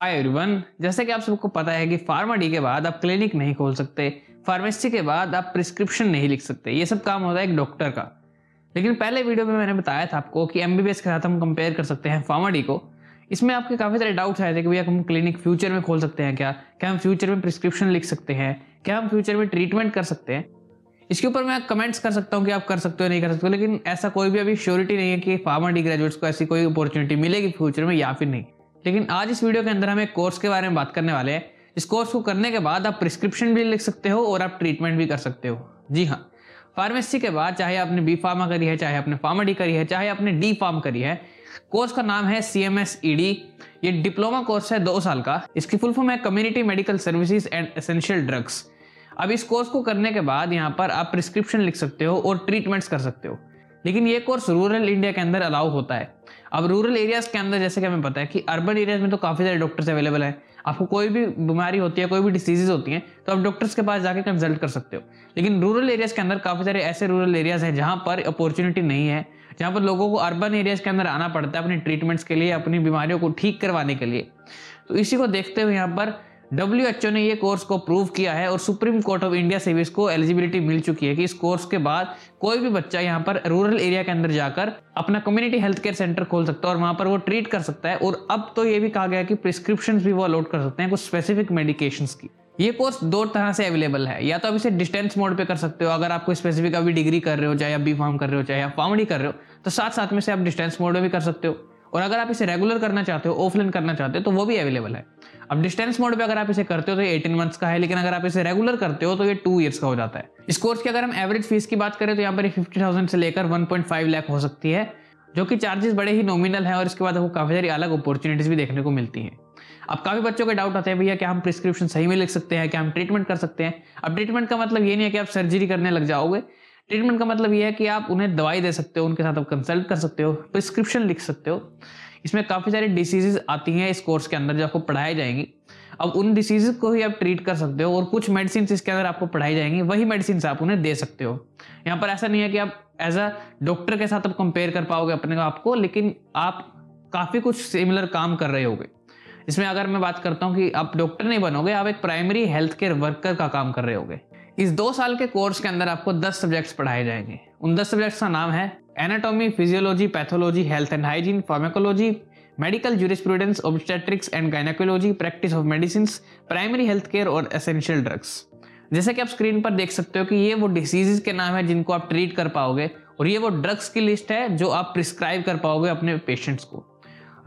Hi everyone जैसे कि आप सबको पता है कि फार्मा डी के बाद आप क्लिनिक नहीं खोल सकते फार्मेसी के बाद आप प्रिस्क्रिप्शन नहीं लिख सकते, ये सब काम होता है एक डॉक्टर का। लेकिन पहले वीडियो में मैंने बताया था आपको कि एमबीबीएस के साथ हम कंपेयर कर सकते हैं फार्मा डी को। इसमें आपके काफ़ी सारे डाउट्स आए थे कि भैया हम क्लिनिक फ्यूचर में खोल सकते हैं क्या? क्या हम फ्यूचर में प्रिस्क्रिप्शन लिख सकते हैं? क्या हम फ्यूचर में ट्रीटमेंट कर सकते हैं? इसके ऊपर मैं कमेंट्स कर सकता हूँ कि आप कर सकते हो, नहीं कर सकते हो, लेकिन ऐसा कोई भी अभी श्योरिटी नहीं है कि फार्मा डी ग्रेजुएट्स को ऐसी कोई अपॉर्चुनिटी मिलेगी फ्यूचर में या फिर नहीं। लेकिन आज इस वीडियो के अंदर हम एक कोर्स के बारे में बात करने वाले हैं। इस कोर्स को करने के बाद आप प्रिस्क्रिप्शन भी लिख सकते हो और आप ट्रीटमेंट भी कर सकते हो। जी हाँ फार्मेसी के बाद चाहे आपने बी फार्मा करी है, चाहे आपने फार्मा डी करी है, चाहे आपने डी फार्म करी है, कोर्स का नाम है C M S E D ये डिप्लोमा कोर्स है दो साल का। इसकी फुल फॉर्म है community medical services and essential drugs. अब इस कोर्स को करने के बाद यहाँ पर आप प्रिस्क्रिप्शन लिख सकते हो और ट्रीटमेंट्स कर सकते हो। लेकिन ये कोर्स रूरल इंडिया के अंदर अलाउ होता है। अब रूरल एरियाज़ के अंदर जैसे कि हमें पता है कि अर्बन एरियाज़ में तो काफ़ी सारे डॉक्टर्स अवेलेबल हैं। आपको कोई भी बीमारी होती है, कोई भी डिसीजेज होती हैं तो आप डॉक्टर्स के पास जाके कंसल्ट कर सकते हो। लेकिन रूरल एरियाज़ के अंदर काफ़ी सारे ऐसे रूरल एरियाज़ हैं जहाँ पर अपॉर्चुनिटी नहीं है, जहाँ पर लोगों को अर्बन एरियाज़ के अंदर आना पड़ता है अपनी ट्रीटमेंट्स के लिए, अपनी बीमारियों को ठीक करवाने के लिए। तो इसी को देखते हुए यहाँ पर WHO ने ये कोर्स को प्रूव किया है और सुप्रीम कोर्ट ऑफ़ इंडिया से भी इसको एलिजिबिलिटी मिल चुकी है कि इस कोर्स के बाद कोई भी बच्चा यहाँ पर रूरल एरिया के अंदर जाकर अपना कम्युनिटी हेल्थ केयर सेंटर खोल सकता है और वहाँ पर वो ट्रीट कर सकता है। और अब तो ये भी कहा गया कि प्रिस्क्रिप्शन भी वो अलॉट कर सकते हैं कुछ स्पेसिफिक मेडिकेशन की। ये कोर्स दो तरह से अवेलेबल है। या तो आप इसे डिस्टेंस मोड पे कर सकते हो। अगर आप कोई स्पेसिफिक अभी डिग्री कर रहे हो, चाहे आप बी फार्म कर रहे हो, चाहे आप फार्मडी कर रहे हो तो साथ साथ में से आप डिस्टेंस मोड में भी कर सकते हो। और अगर आप इसे रेगुलर करना चाहते हो ऑफलाइन करना चाहते हो तो वो भी अवेलेबल है। अब डिस्टेंस मोड पे अगर आप इसे करते हो तो एटीन मंथ्स का है, लेकिन अगर आप इसे रेगुलर करते हो तो ये टू ईयर्स का हो जाता है। इस कोर्स की अगर हम एवरेज फ़ीस की बात करें तो यहाँ पर फिफ्टी थाउज़ेंड से लेकर वन पॉइंट फाइव लाख हो सकती है, जो कि चार्जेस बड़े ही नॉमिनल है, और इसके बाद आपको काफ़ी सारी अलग अपॉर्चुनिटीज़ भी देखने को मिलती हैं। अब काफ़ी बच्चों के डाउट आते हैं, भैया, क्या हम प्रिस्क्रिप्शन सही में लिख सकते हैं? क्या हम ट्रीटमेंट कर सकते हैं? अब ट्रीटमेंट का मतलब ये नहीं है कि आप सर्जरी करने लग जाओगे। ट्रीटमेंट का मतलब ये है कि आप उन्हें दवाई दे सकते हो, उनके साथ आप कंसल्ट कर सकते हो प्रिस्क्रिप्शन लिख सकते हो। इसमें काफ़ी सारी डिसीजेज आती हैं इस कोर्स के अंदर जो आपको पढ़ाई जाएँगी। अब उन डिसीज को ही आप ट्रीट कर सकते हो और कुछ मेडिसिन इसके अंदर आपको पढ़ाई जाएँगी, वही मेडिसिन आप उन्हें दे सकते हो। यहाँ पर ऐसा नहीं है कि आप एज अ डॉक्टर के साथ आप कंपेयर कर पाओगे अपने आप को लेकिन आप काफ़ी कुछ सिमिलर काम कर रहे होगे। इसमें अगर मैं बात करता हूँ कि आप डॉक्टर नहीं बनोगे, आप एक प्राइमरी हेल्थ केयर वर्कर का काम कर रहे होगे। इस दो साल के कोर्स के अंदर आपको दस सब्जेक्ट्स पढ़ाए जाएँगे। उन दस सब्जेक्ट्स का नाम है anatomy physiology pathology health and hygiene pharmacology medical jurisprudence obstetrics and gynaecology practice of medicine primary health care और एसेंशियल ड्रग्स जैसे कि आप स्क्रीन पर देख सकते हो कि ये वो डिसीजेज के नाम है जिनको आप ट्रीट कर पाओगे और ये वो ड्रग्स की लिस्ट है जो आप प्रिस्क्राइब कर पाओगे अपने पेशेंट्स को।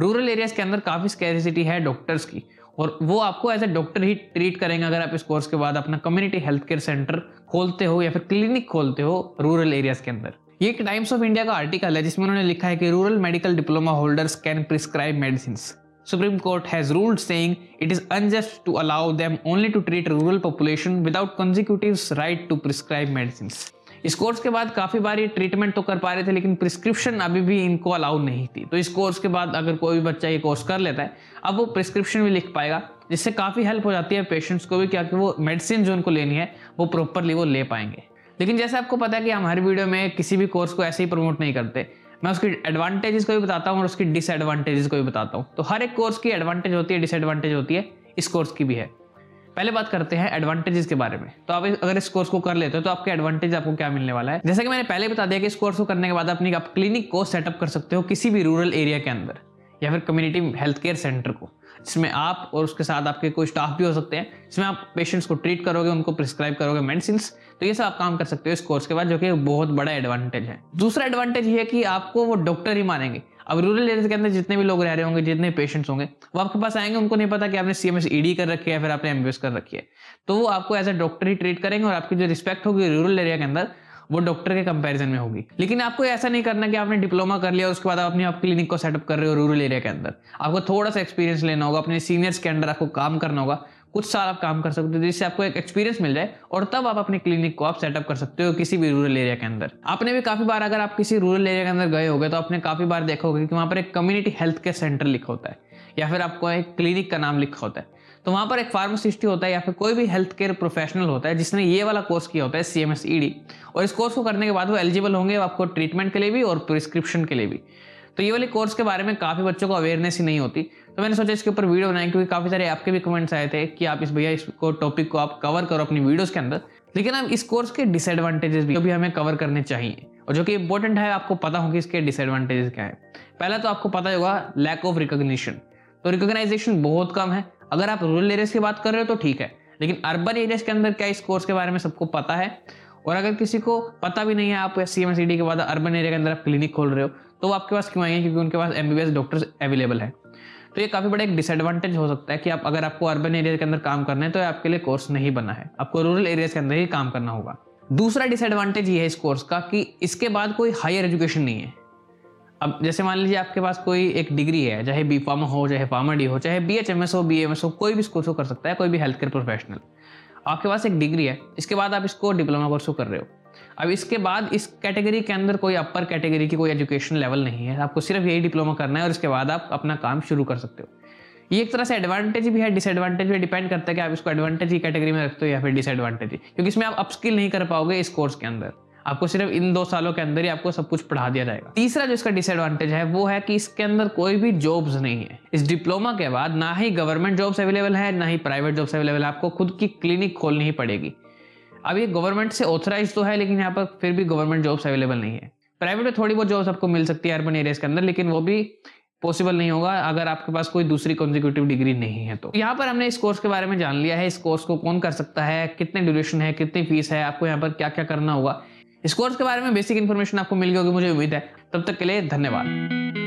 रूरल एरियाज़ के अंदर काफ़ी स्कैरिसिटी है डॉक्टर्स की। और वो आपको एज ए डॉक्टर ही ट्रीट करेंगे अगर आप इस कोर्स के बाद अपना कम्युनिटी हेल्थ केयर सेंटर खोलते हो या फिर क्लिनिक खोलते हो रूरल एरियाज़ के अंदर ये एक टाइम्स ऑफ़ इंडिया का आर्टिकल है जिसमें उन्होंने लिखा है कि rural medical diploma holders can prescribe medicine Supreme Court has ruled saying it is unjust to allow them only to treat rural population without consecutives right to prescribe medicines. इस course के बाद काफ़ी बार ये ट्रीटमेंट तो कर पा रहे थे, लेकिन प्रिस्क्रिप्शन अभी भी इनको अलाउ नहीं थी। तो इस कोर्स के बाद अगर कोई भी बच्चा ये कोर्स कर लेता है, अब वो प्रिस्क्रिप्शन भी लिख पाएगा, जिससे काफ़ी हेल्प हो जाती है पेशेंट्स को भी क्या कि वो मेडिसिन जो उनको लेनी है, वो प्रॉपरली वो ले पाएँगे। लेकिन जैसे आपको पता है कि हमारी वीडियो में किसी भी कोर्स को ऐसे ही प्रमोट नहीं करते। मैं उसकी एडवांटेजेस को भी बताता हूँ और उसकी डिसएडवांटेजेस को भी बताता हूँ। तो हर एक कोर्स की एडवांटेज होती है डिसएडवांटेज होती है, इस कोर्स की भी है। पहले बात करते हैं एडवांटेजेस के बारे में। तो आप अगर इस कोर्स को कर लेते हो तो आपके एडवांटेज आपको क्या मिलने वाला है? जैसे कि मैंने पहले बता दिया कि इस कोर्स को करने के बाद अपनी आप क्लिनिक को सेटअप कर सकते हो किसी भी रूरल एरिया के अंदर, या फिर कम्युनिटी हेल्थ केयर सेंटर को, जिसमें आप और उसके साथ आपके कोई स्टाफ भी हो सकते हैं, जिसमें आप पेशेंट्स को ट्रीट करोगे, उनको प्रिस्क्राइब करोगे मेडिसिन तो ये सब आप काम कर सकते हो इस कोर्स के बाद, जो कि बहुत बड़ा एडवांटेज है। दूसरा एडवांटेज ये है कि आपको वो डॉक्टर ही मानेंगे। अब रूरल एरिया के अंदर जितने भी लोग रह रहे होंगे, जितने पेशेंट्स होंगे, वो आपके पास आएँगे, उनको नहीं पता कि आपने सी एम e कर रखी है फिर आपने एम कर रखी है। तो वो आपको एज अ डॉक्टर ही ट्रीट करेंगे और आपकी जो रिस्पेक्ट होगी रूरल एरिया के अंदर, वो डॉक्टर के कंपैरिजन में होगी। लेकिन आपको ऐसा नहीं करना कि आपने डिप्लोमा कर लिया उसके बाद आप अपनी आप क्लिनिक को सेटअप कर रहे हो रूरल एरिया के अंदर। आपको थोड़ा सा एक्सपीरियंस लेना होगा, अपने सीनियर्स के अंदर आपको काम करना होगा कुछ साल आप काम कर सकते हो, जिससे आपको एक एक्सपीरियंस मिल जाए और तब आप अपने क्लिनिक को आप सेटअप कर सकते हो किसी भी रूरल एरिया के अंदर। आपने भी काफ़ी बार अगर आप किसी रूरल एरिया के अंदर गए होगे तो आपने काफ़ी बार देखा होगा कि वहाँ पर एक कम्युनिटी हेल्थ केयर सेंटर लिखा होता है, या फिर आपको एक क्लिनिक का नाम लिखा होता है। तो वहाँ पर एक फार्मासिस्ट होता है या फिर कोई भी हेल्थ केयर प्रोफेशनल होता है, जिसने ये वाला कोर्स किया होता है सी एम एस और इस कोर्स को करने के बाद वो एलिजिबल होंगे आपको ट्रीटमेंट के लिए भी और प्रिस्क्रिप्शन के लिए भी। तो ये वाली कोर्स के बारे में काफ़ी बच्चों को अवेयरनेस ही नहीं होती। तो मैंने सोचा इसके ऊपर वीडियो बनाए, क्योंकि काफ़ी सारे आपके भी कमेंट्स आए थे कि आप इस भैया इसको टॉपिक को आप कवर करो अपनी वीडियोस के अंदर। लेकिन अब इस कोर्स के डिसएडवांटेजेस भी भी हमें कवर करने चाहिए, और जो कि इंपॉर्टेंट है, आपको पता होगा इसके डिसएडवांटेजेस क्या है। पहला तो आपको पता होगा लैक ऑफ़ रिकोगशन तो रिकोगनाइजेशन बहुत कम है। अगर आप रूरल एरियाज़ की बात कर रहे हो तो ठीक है, लेकिन अर्बन एरियाज़ के अंदर क्या इस कोर्स के बारे में सबको पता है? और अगर किसी को पता भी नहीं है, आप सी एम के बाद अर्बन एरिया के अंदर आप क्लिनिक खोल रहे हो तो वो आपके पास क्यों आएँगे क्योंकि उनके पास एम बी डॉक्टर्स अवेलेबल है। तो ये काफ़ी बड़ा एक डिसएडवांटेज हो सकता है कि आप, अगर आपको अर्बन एरिया के अंदर काम करना है तो आपके लिए कोर्स नहीं बना है। आपको रूरल एरियाज़ के अंदर ही काम करना होगा। दूसरा डिसएडवांटेज ये है इस कोर्स का कि इसके बाद कोई हायर एजुकेशन नहीं है। अब जैसे मान लीजिए आपके पास कोई एक डिग्री है, चाहे बी फार्मा हो, चाहे फार्मा डी हो, चाहे बी एच एम एस हो बी एम एस हो, कोई भी कोर्स कर सकता है, कोई भी हेल्थ केयर प्रोफेशनल आपके पास एक डिग्री है, इसके बाद आप इसको डिप्लोमा कोर्स कर रहे हो। अब इसके बाद इस कैटेगरी के अंदर कोई अपर कैटेगरी की कोई एजुकेशन लेवल नहीं है। आपको सिर्फ़ यही डिप्लोमा करना है और इसके बाद आप अपना काम शुरू कर सकते हो। ये एक तरह से एडवांटेज भी है डिसएडवांटेज भी डिपेंड करता है कि आप इसको एडवांटेज की कैटेगरी में रखते हो या फिर डिसएडवांटेज क्योंकि इसमें आप अपस्किल नहीं कर पाओगे इस कोर्स के अंदर। आपको सिर्फ़ इन दो सालों के अंदर ही आपको सब कुछ पढ़ा दिया जाएगा। तीसरा जो इसका डिसएडवांटेज है, वो है कि इसके अंदर कोई भी जॉब्स नहीं है। इस डिप्लोमा के बाद ना ही गवर्नमेंट जॉब्स अवेलेबल है, ना ही प्राइवेट जॉब्स अवेलेबल है। आपको खुद की क्लिनिक खोलनी ही पड़ेगी। अब ये गवर्नमेंट से ऑथराइज तो है, लेकिन यहाँ पर फिर भी गवर्नमेंट जॉब्स अवेलेबल नहीं है। प्राइवेट में थोड़ी बहुत जॉब्स आपको मिल सकती है अर्बन एरियाज़ के अंदर, लेकिन वो भी पॉसिबल नहीं होगा अगर आपके पास कोई दूसरी कॉन्जिक्यूटिव डिग्री नहीं है तो। यहाँ पर हमने इस कोर्स के बारे में जान लिया है, इस कोर्स को कौन कर सकता है, कितने ड्यूरेशन है, कितनी फ़ीस है, आपको यहाँ पर क्या क्या करना होगा। इस कोर्स के बारे में बेसिक इन्फॉर्मेशन आपको मिल गई होगी, मुझे उम्मीद है। तब तक के लिए धन्यवाद।